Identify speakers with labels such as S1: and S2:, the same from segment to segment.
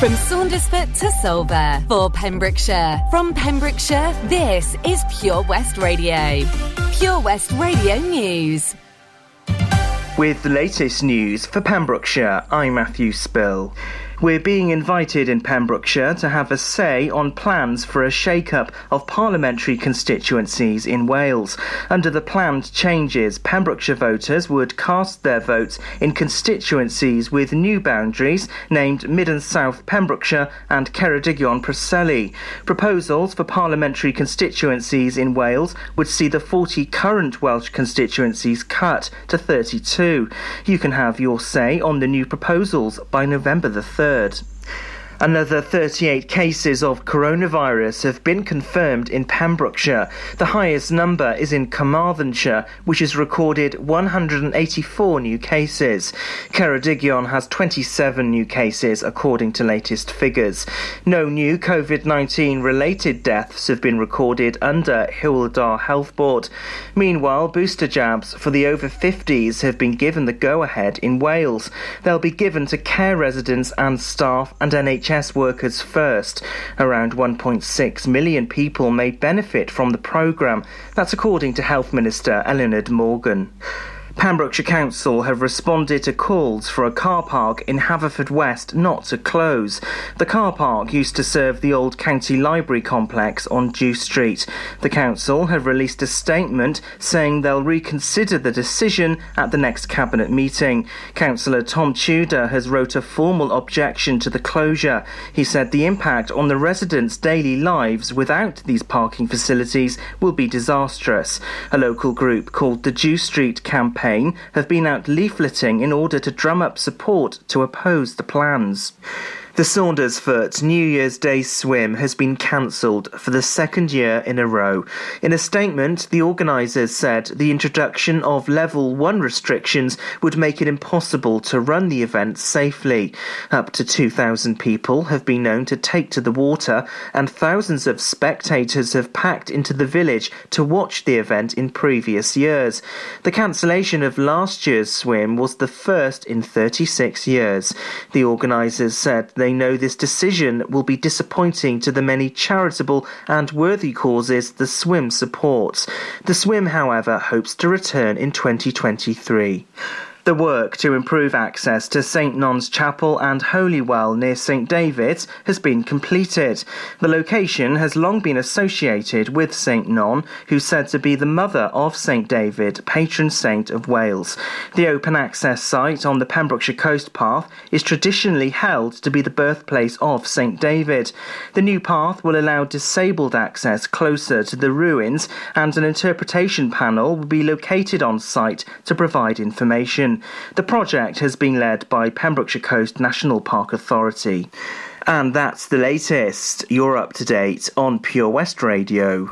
S1: From Saundersfoot to Solva for Pembrokeshire. From Pembrokeshire, this is Pure West Radio. Pure West Radio News.
S2: With the latest news for Pembrokeshire, I'm Matthew Spill. We're being invited in Pembrokeshire to have a say on plans for a shake-up of parliamentary constituencies in Wales. Under the planned changes, Pembrokeshire voters would cast their votes in constituencies with new boundaries named Mid and South Pembrokeshire and Ceredigion Preseli. Proposals for parliamentary constituencies in Wales would see the 40 current Welsh constituencies cut to 32. You can have your say on the new proposals by November the 3rd third Another 38 cases of coronavirus have been confirmed in Pembrokeshire. The highest number is in Carmarthenshire, which has recorded 184 new cases. Ceredigion has 27 new cases, according to latest figures. No new COVID 19 related deaths have been recorded under Dda Health Board. Meanwhile, booster jabs for the over 50s have been given the go ahead in Wales. They'll be given to care residents and staff and NHS NHS workers first. Around 1.6 million people may benefit from the programme. That's according to Health Minister Eluned Morgan. Pembrokeshire Council have responded to calls for a car park in Haverfordwest not to close. The car park used to serve the old county library complex on Dew Street. The council have released a statement saying they'll reconsider the decision at the next cabinet meeting. Councillor Tom Tudor has wrote a formal objection to the closure. He said the impact on the residents' daily lives without these parking facilities will be disastrous. A local group called the Dew Street Campaign have been out leafleting in order to drum up support to oppose the plans. The Saundersfoot New Year's Day swim has been cancelled for the second year in a row. In a statement, the organisers said the introduction of level 1 restrictions would make it impossible to run the event safely. Up to 2,000 people have been known to take to the water, and thousands of spectators have packed into the village to watch the event in previous years. The cancellation of last year's swim was the first in 36 years. The organisers said they know this decision will be disappointing to the many charitable and worthy causes the swim supports. The swim, however, hopes to return in 2023. The work to improve access to St Non's Chapel and Holywell near St David's has been completed. The location has long been associated with St Non, who's said to be the mother of St David, patron saint of Wales. The open access site on the Pembrokeshire Coast Path is traditionally held to be the birthplace of St David. The new path will allow disabled access closer to the ruins, and an interpretation panel will be located on site to provide information. The project has been led by Pembrokeshire Coast National Park Authority. And that's the latest. You're up to date on Pure West Radio.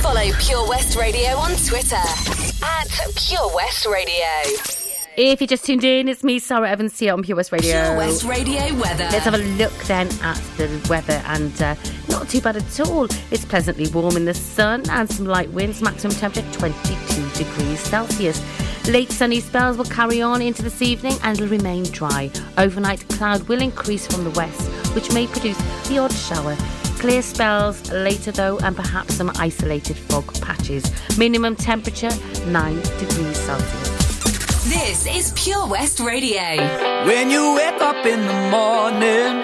S1: Follow Pure West Radio on Twitter at Pure West Radio.
S3: If you just tuned in, it's me, Sara Evans here on Pure West Radio.
S1: Pure West Radio weather.
S3: Let's have a look then at the weather, and uh, not too bad at all. It's pleasantly warm in the sun and some light winds, maximum temperature 22 degrees Celsius. Late sunny spells will carry on into this evening and will remain dry. Overnight, cloud will increase from the west, which may produce the odd shower. Clear spells later though, and perhaps some isolated fog patches. Minimum temperature 9 degrees Celsius.
S1: This is Pure West Radio.
S4: When you wake up in the morning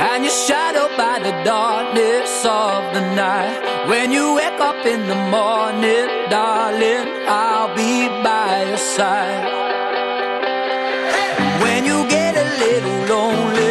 S4: and you're shadowed by the darkness of the night. When you wake up in the morning, darling, I'll be by your side. When you get a little lonely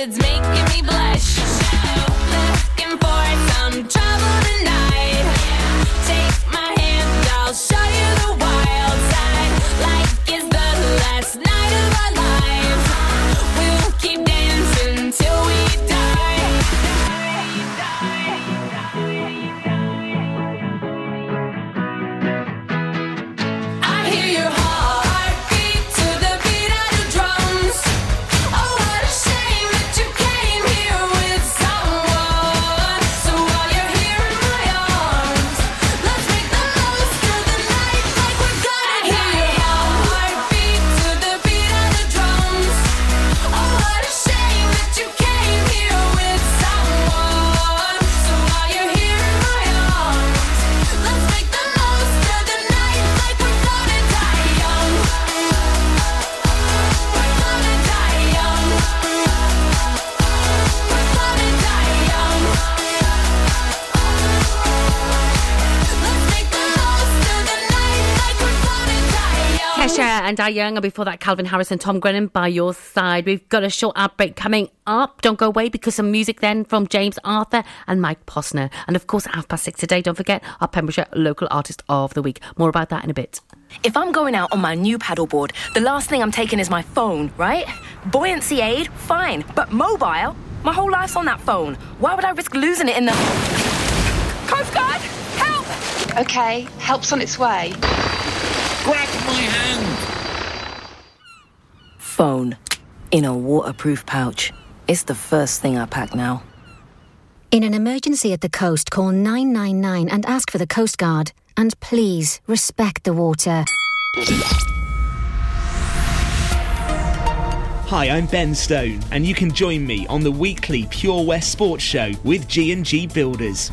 S4: and
S3: Die Young, and before that, Calvin Harris and Tom Grennan by your side. We've got a short ad break coming up. Don't go away because some music then from James Arthur and Mike Posner. And of course, at half past six today, don't forget our Pembrokeshire Local Artist of the Week. More about that in a bit.
S5: If I'm going out on my new paddleboard, the last thing I'm taking is my phone, right? Buoyancy aid, fine. But mobile? My whole life's on that phone. Why would I risk losing it in the. Coast Guard! Help!
S6: Okay, help's on its way.
S7: Grab my hand!
S5: Phone in a waterproof pouch. It's the first thing I pack now.
S8: In an emergency at the coast, call 999 and ask for the Coast Guard. And please respect the water.
S9: Hi, I'm Ben Stone, and you can join me on the weekly Pure West Sports Show with G&G Builders.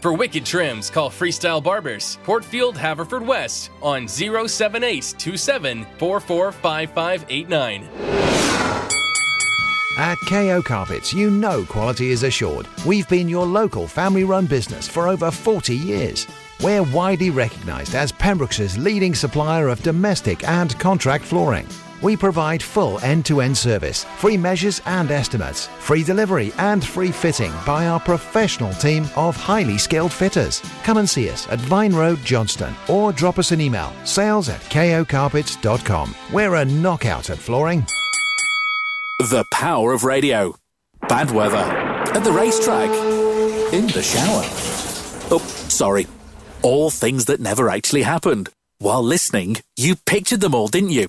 S10: For wicked trims, call Freestyle Barbers, Portfield, Haverfordwest on 07827 445589.
S11: At KO Carpets, you know quality is assured. We've been your local family run business for over 40 years. We're widely recognised as Pembrokeshire's leading supplier of domestic and contract flooring. We provide full end to end service, free measures and estimates, free delivery and free fitting by our professional team of highly skilled fitters. Come and see us at Vine Road, Johnston, or drop us an email sales at kocarpets.com. We're a knockout at flooring.
S12: The power of radio. Bad weather. At the racetrack. In the shower. Oh, sorry. All things that never actually happened. While listening, you pictured them all, didn't you?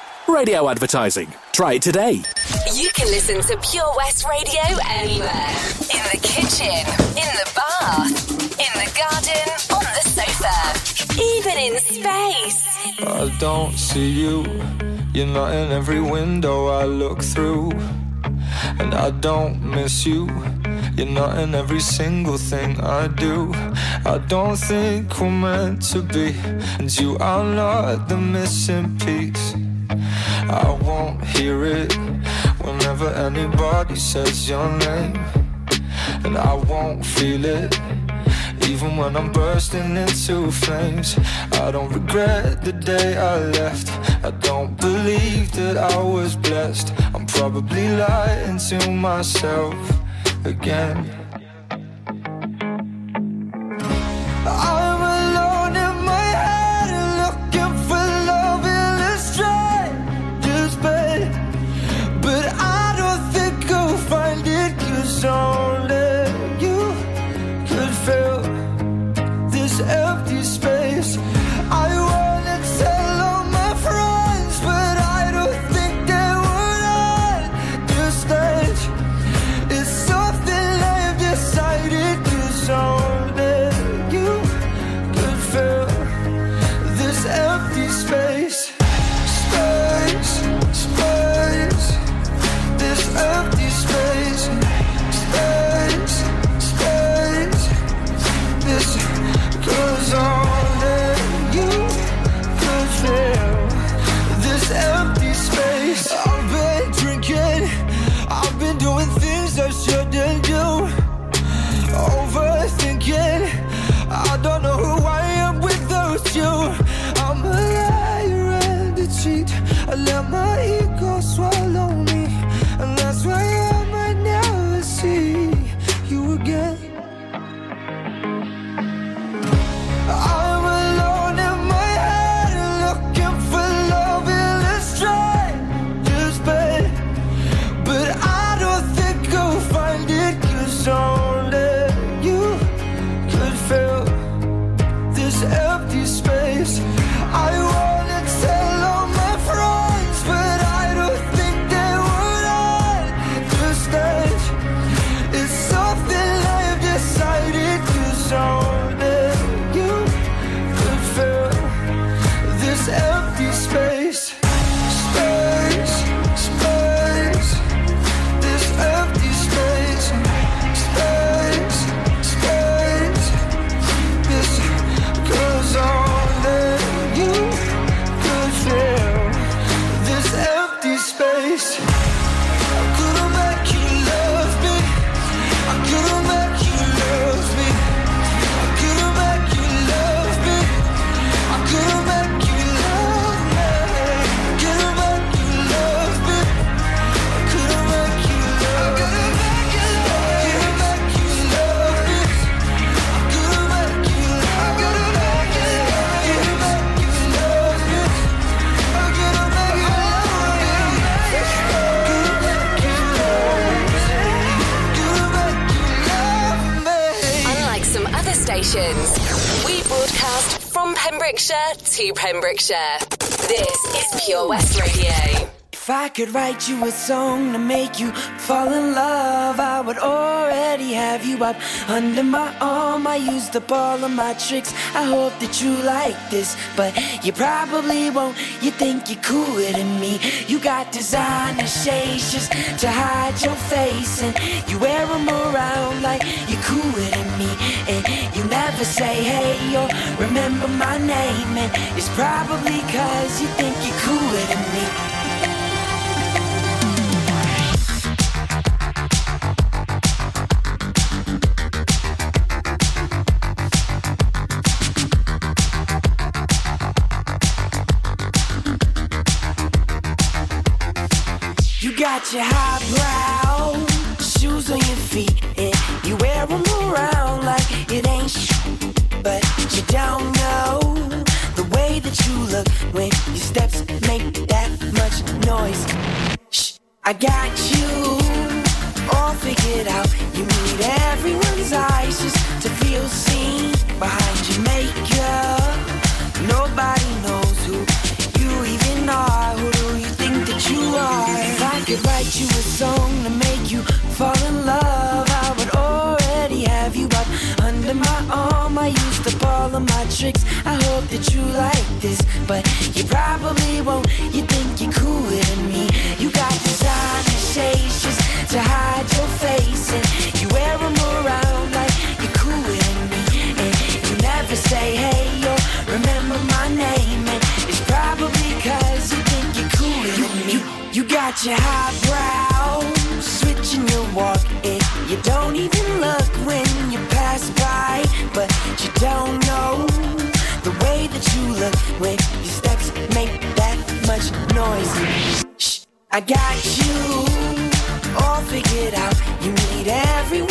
S12: Radio advertising. Try it today.
S1: You can listen to Pure West Radio anywhere. In the kitchen, in the bath, in the garden, on the sofa, even in space.
S13: I don't see you. You're not in every window I look through. And I don't miss you. You're not in every single thing I do. I don't think we're meant to be. And you are not the missing piece. I won't hear it whenever anybody says your name. And I won't feel it even when I'm bursting into flames. I don't regret the day I left. I don't believe that I was blessed. I'm probably lying to myself again. I'm it
S1: to Pembrokeshire. This is Pure West Radio.
S14: If I could write you a song to make you fall in love, I would already have you up under my arm. I used up all of my tricks. I hope that you like this, but you probably won't. You think you're cooler than me. You got designer shades just to hide your face, and you wear them around like you're cooler than me. And you say hey or remember my name, and it's probably cause you think you're cooler than me. You got your highbrow you look when your steps make that much noise. Shh, I got you all figured out. You need everyone's eyes just to feel seen behind your makeup. Nobody knows who you even are. Who do you think that you are? If I could write you a song to make you fall in love, I would already have you up under my arm. I used up all of my tricks. I hope that you like this, but you probably won't. You think you're cooler than me. You got designer shades just to hide your face, and you wear them around like you're cooler than me. And you never say hey or remember my name, and it's probably cause you think you're cooler than me. You, you got your highbrow switching your walk, and you don't even look when you pass by, but you don't know the way that you look when your steps make that much noise. Shh, I got you all figured out. You need everyone's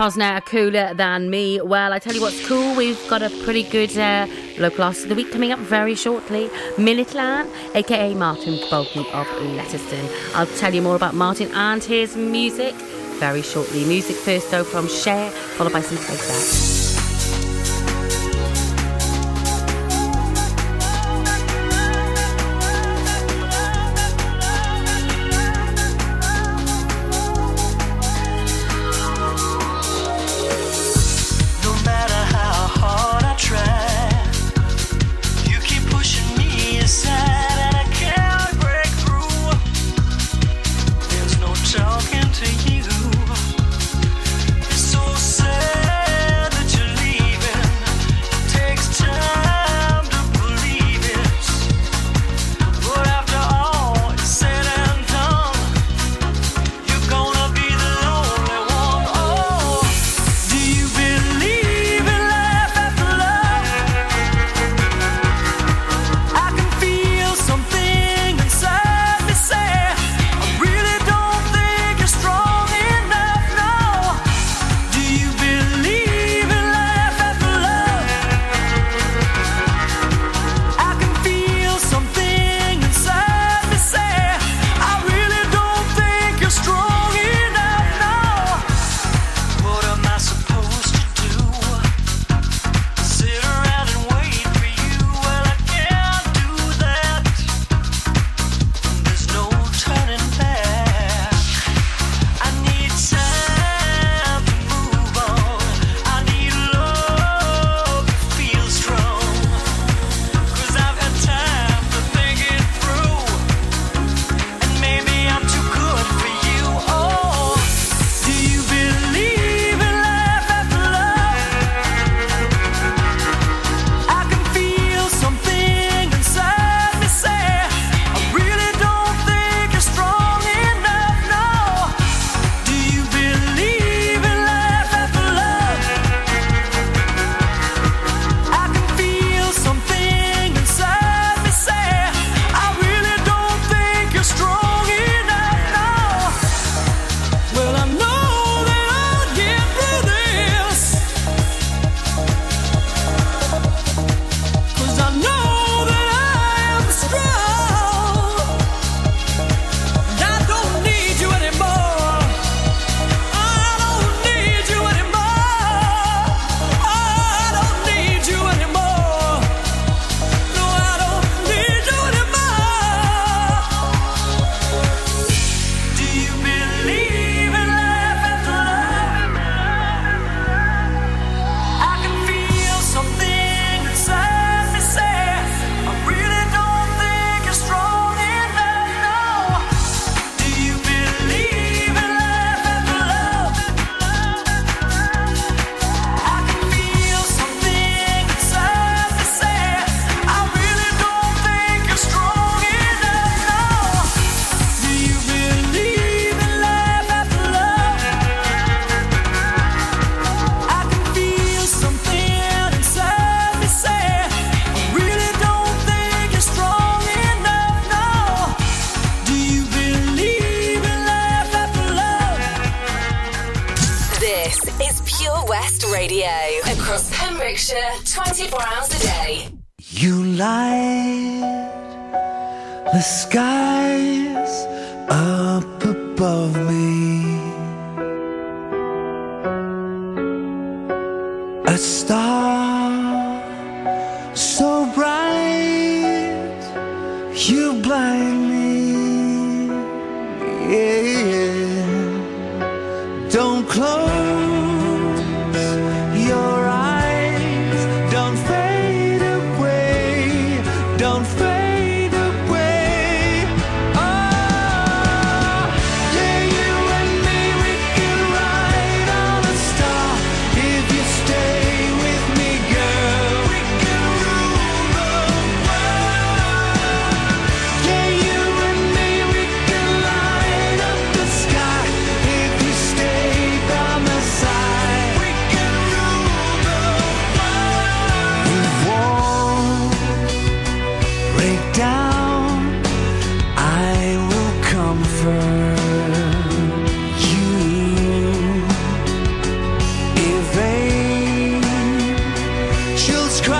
S3: Mike are cooler than me. Well, I tell you what's cool. We've got a pretty good uh, local artist of the week coming up very shortly. Militlan, aka Martin Bolton of Letterston. I'll tell you more about Martin and his music very shortly. Music first, though, from Cher, followed by some playback.
S13: angels cry.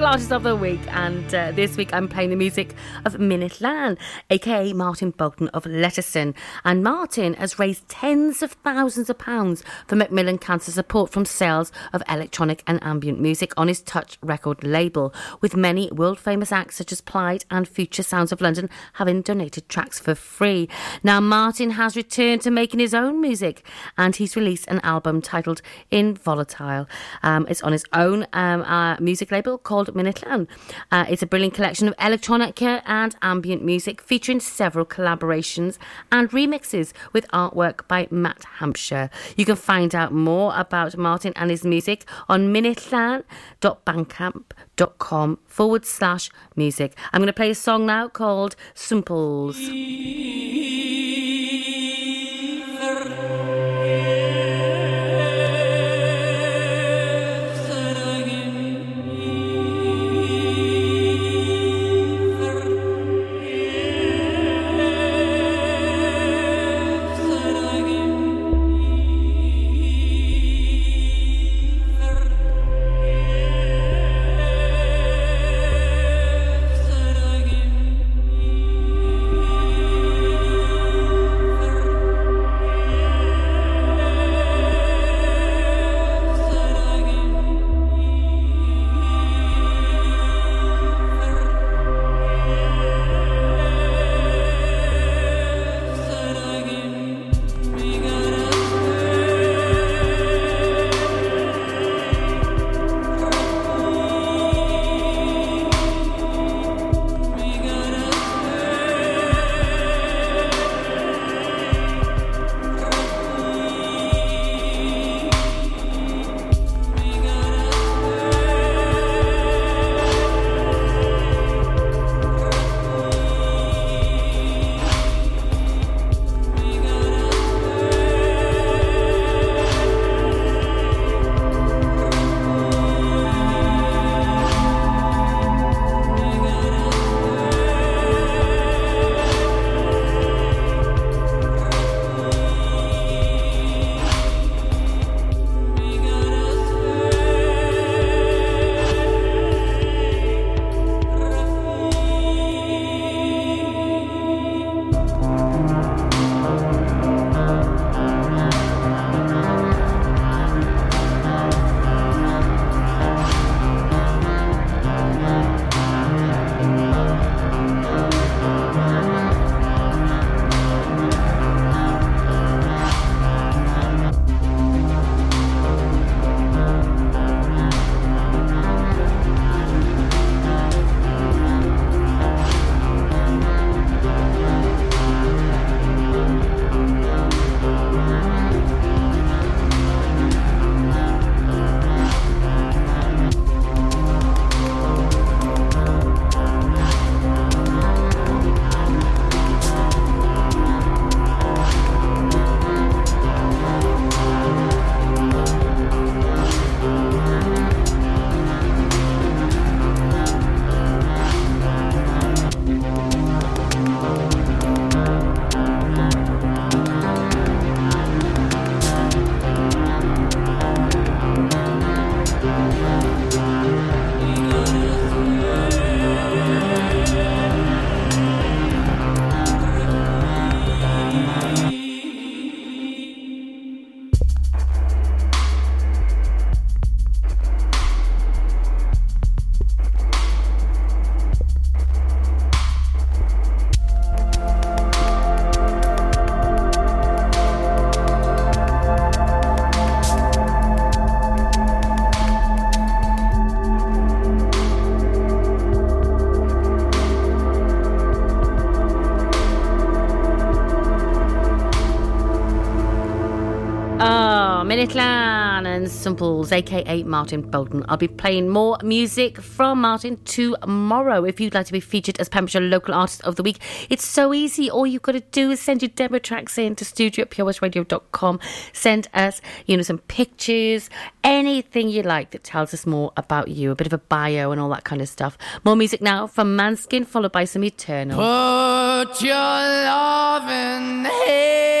S3: folk artist of the week, and uh, this week I'm playing the music of Minute Land, aka Martin Bolton of Letterston. And Martin has raised tens of thousands of pounds for Macmillan Cancer support from sales of electronic and ambient music on his Touch record label, with many world famous acts such as Plaid and Future Sounds of London having donated tracks for free. Now, Martin has returned to making his own music, and he's released an album titled In Volatile. Um, it's on his own um, uh, music label called called Uh, it's a brilliant collection of electronic and ambient music featuring several collaborations and remixes with artwork by Matt Hampshire. You can find out more about Martin and his music on minutlan.bandcamp.com forward slash music. I'm going to play a song now called Simples. Simples, aka Martin Bolton. I'll be playing more music from Martin tomorrow. If you'd like to be featured as Pembrokeshire Local Artist of the Week, it's so easy. All you've got to do is send your demo tracks in to studio at purewestradio.com. Send us, you know, some pictures, anything you like that tells us more about you, a bit of a bio and all that kind of stuff. More music now from Måneskin, followed by some Eternal.
S15: Put your loving hand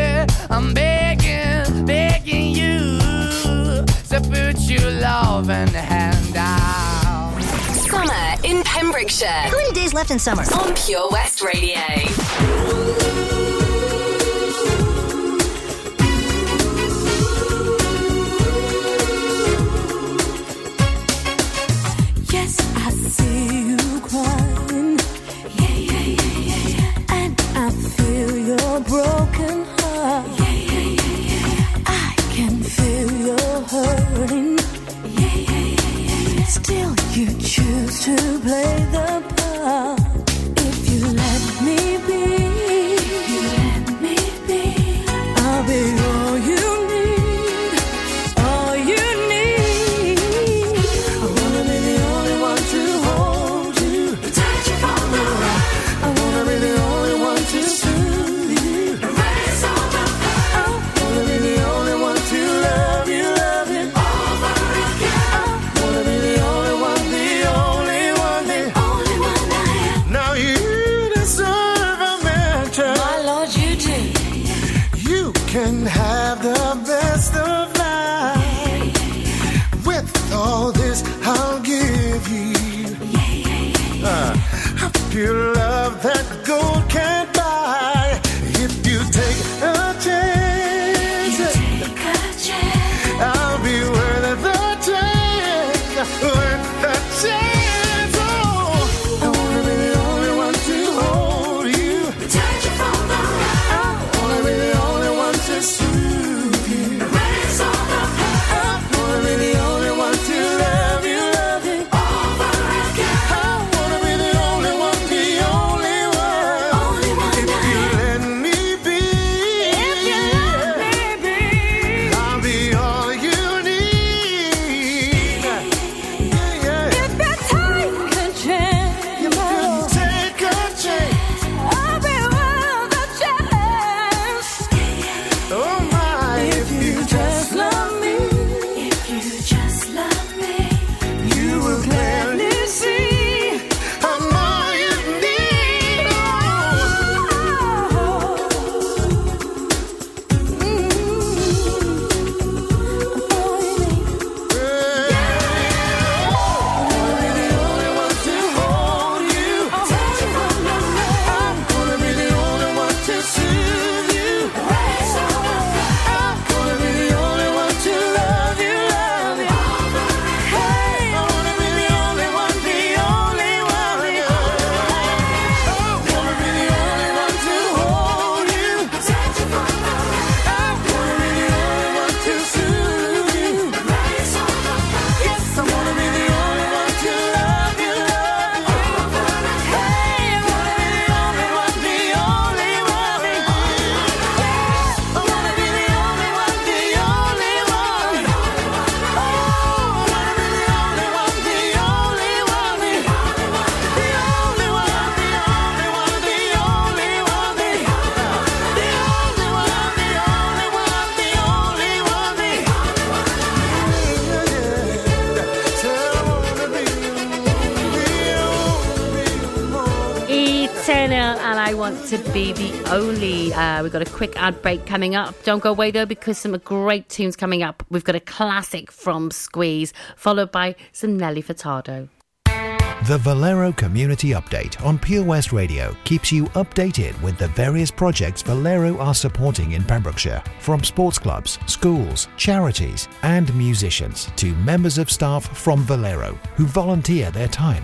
S15: So put your loving hand out.
S1: Summer in Pembrokeshire.
S16: How many days left in summer?
S1: On Pure West Radio.
S13: Yes,
S3: we've got a quick ad break coming up. Don't go away though, because some great tunes coming up. We've got a classic from Squeeze, followed by some Nelly Furtado.
S11: The Valero Community Update on Pure West Radio keeps you updated with the various projects Valero are supporting in Pembrokeshire, from sports clubs, schools, charities, and musicians to members of staff from Valero who volunteer their time.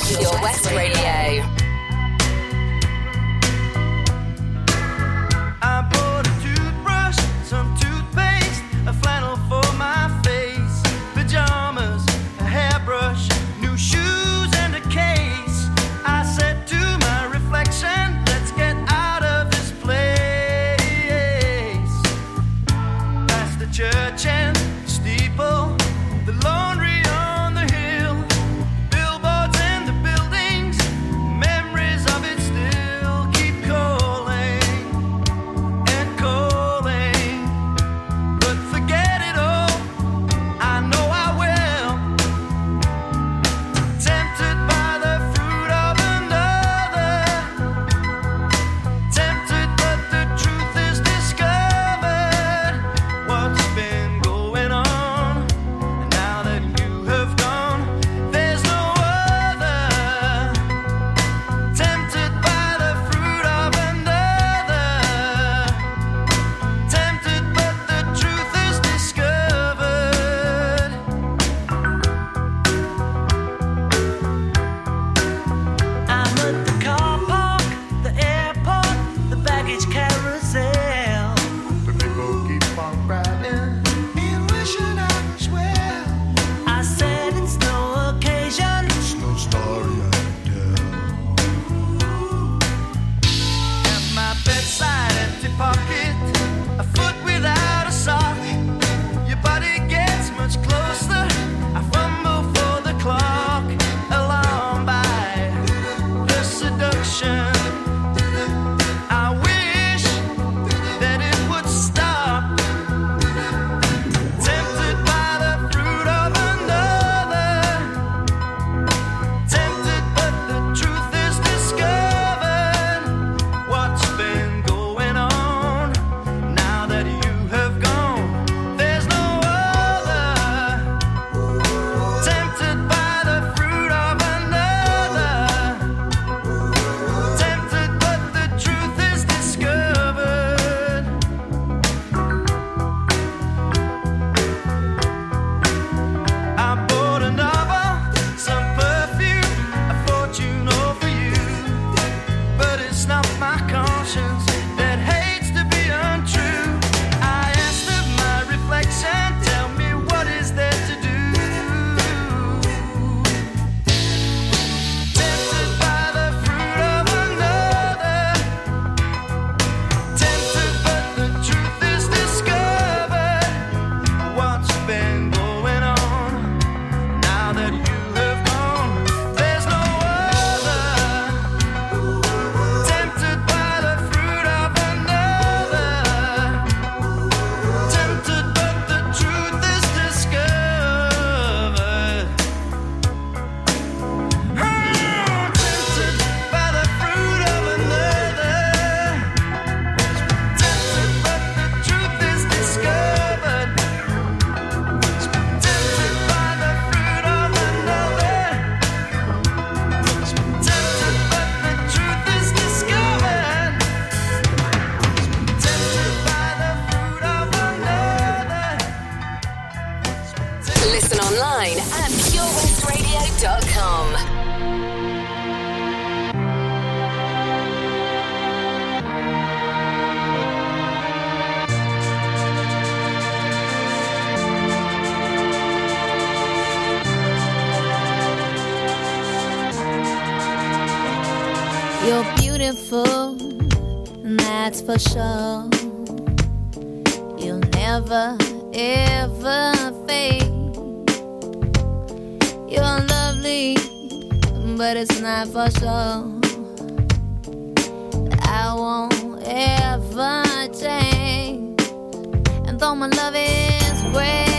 S1: Pure West Radio. online at purewestradio.com.
S17: You're beautiful, that's for sure. You'll never, ever fade. but it's not for sure. I won't ever change, and though my love is great.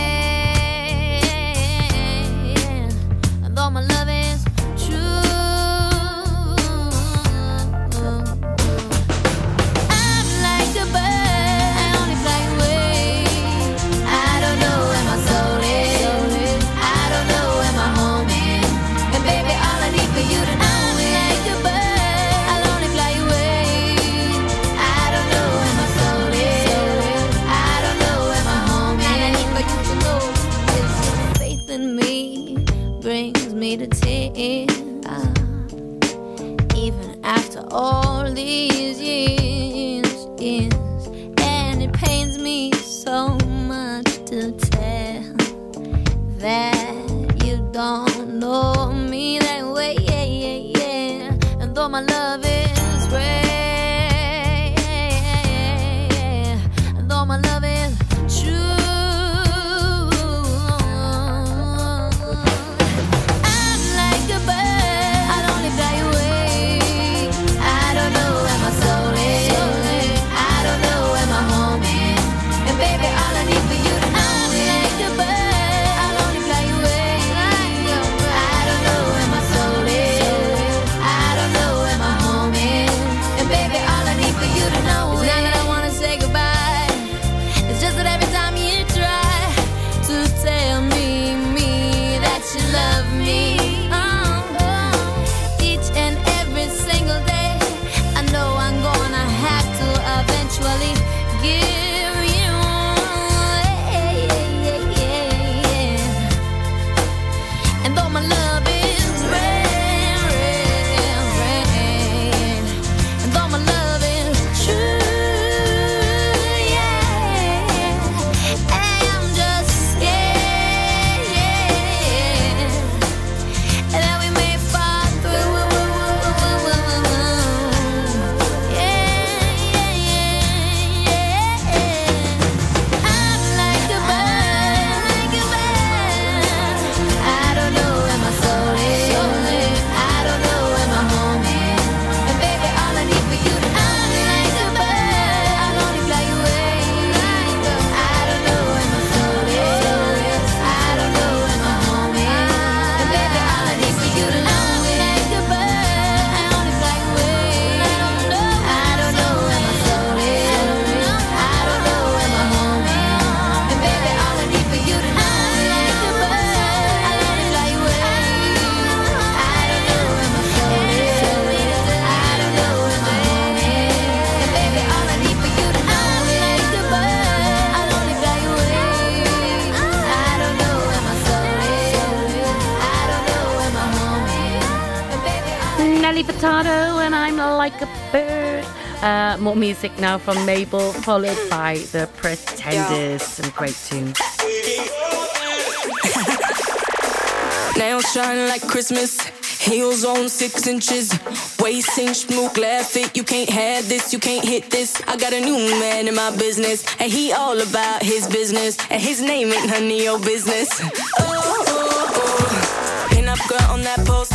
S3: Furtado and I'm like a bird. Uh, more music now from Mabel, followed by The Pretenders. Some great tunes.
S18: Nails shine like Christmas. Heels on six inches, waist inch, smooch laugh it. You can't have this, you can't hit this. I got a new man in my business, and he all about his business, and his name ain't none of your business. Oh, oh, oh. pin up girl on that post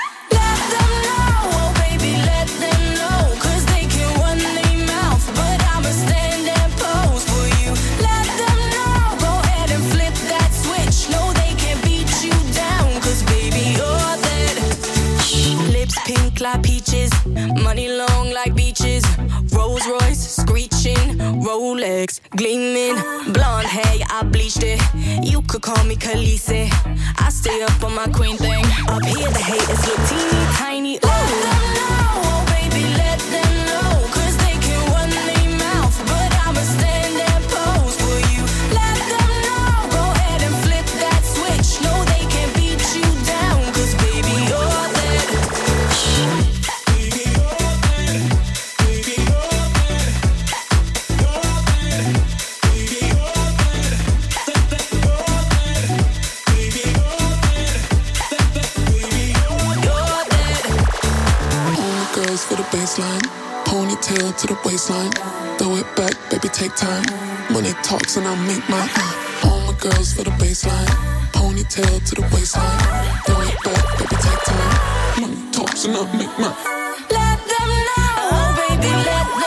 S18: like peaches, money long like beaches. Rolls Royce screeching, Rolex gleaming. Blonde hair, I bleached it. You could call me Khaleesi. I stay up on my queen thing. Up here, the haters look teeny tiny. Ooh.
S19: Ponytail to the waistline. Throw it back, baby, take time. Money talks and I'll make my all my girls for the baseline. Ponytail to the waistline. Throw it back, baby, take time. Money talks and I'll make mine.
S18: Let them know, oh, baby, let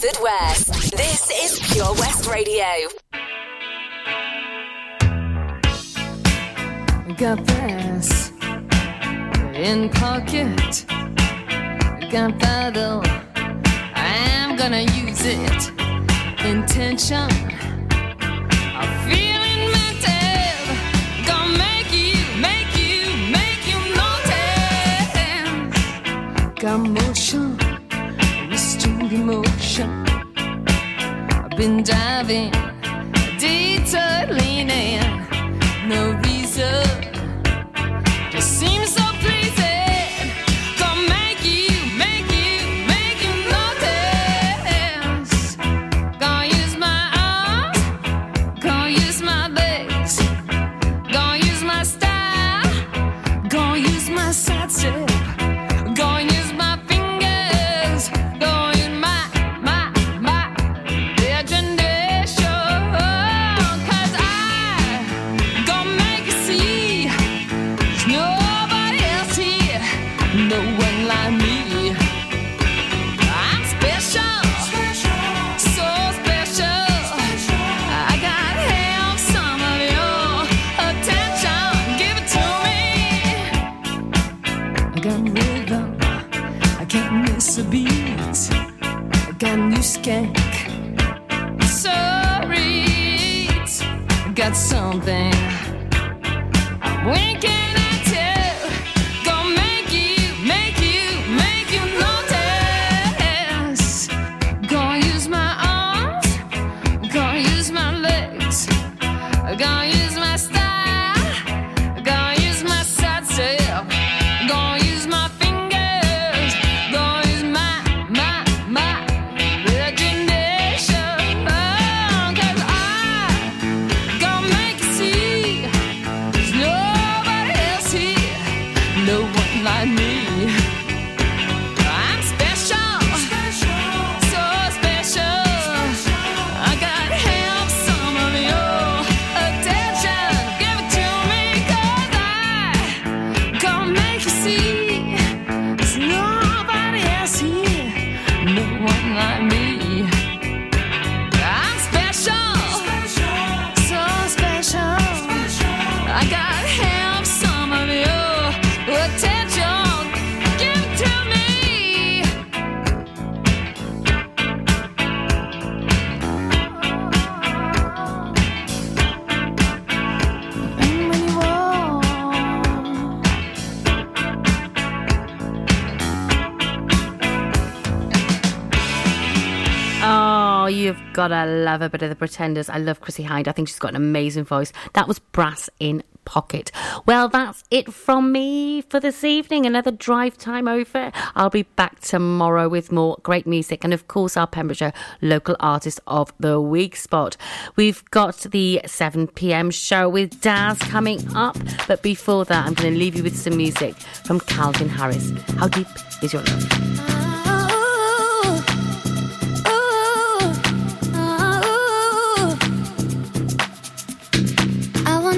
S1: Haverfordwest, this is Pure West Radio.
S20: Got this in pocket. Got though. I'm gonna use it. Intention. I'm. Gonna make you, make you, make you. Got Been diving, detailing, no reason.
S3: You've got to love a bit of the Pretenders. I love Chrissie Hynde. I think she's got an amazing voice. That was Brass in Pocket. Well, that's it from me for this evening. Another drive time over. I'll be back tomorrow with more great music and, of course, our Pembrokeshire Local Artist of the Week spot. We've got the 7 pm show with Daz coming up. But before that, I'm going to leave you with some music from Calvin Harris. How deep is your love?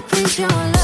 S21: please your love.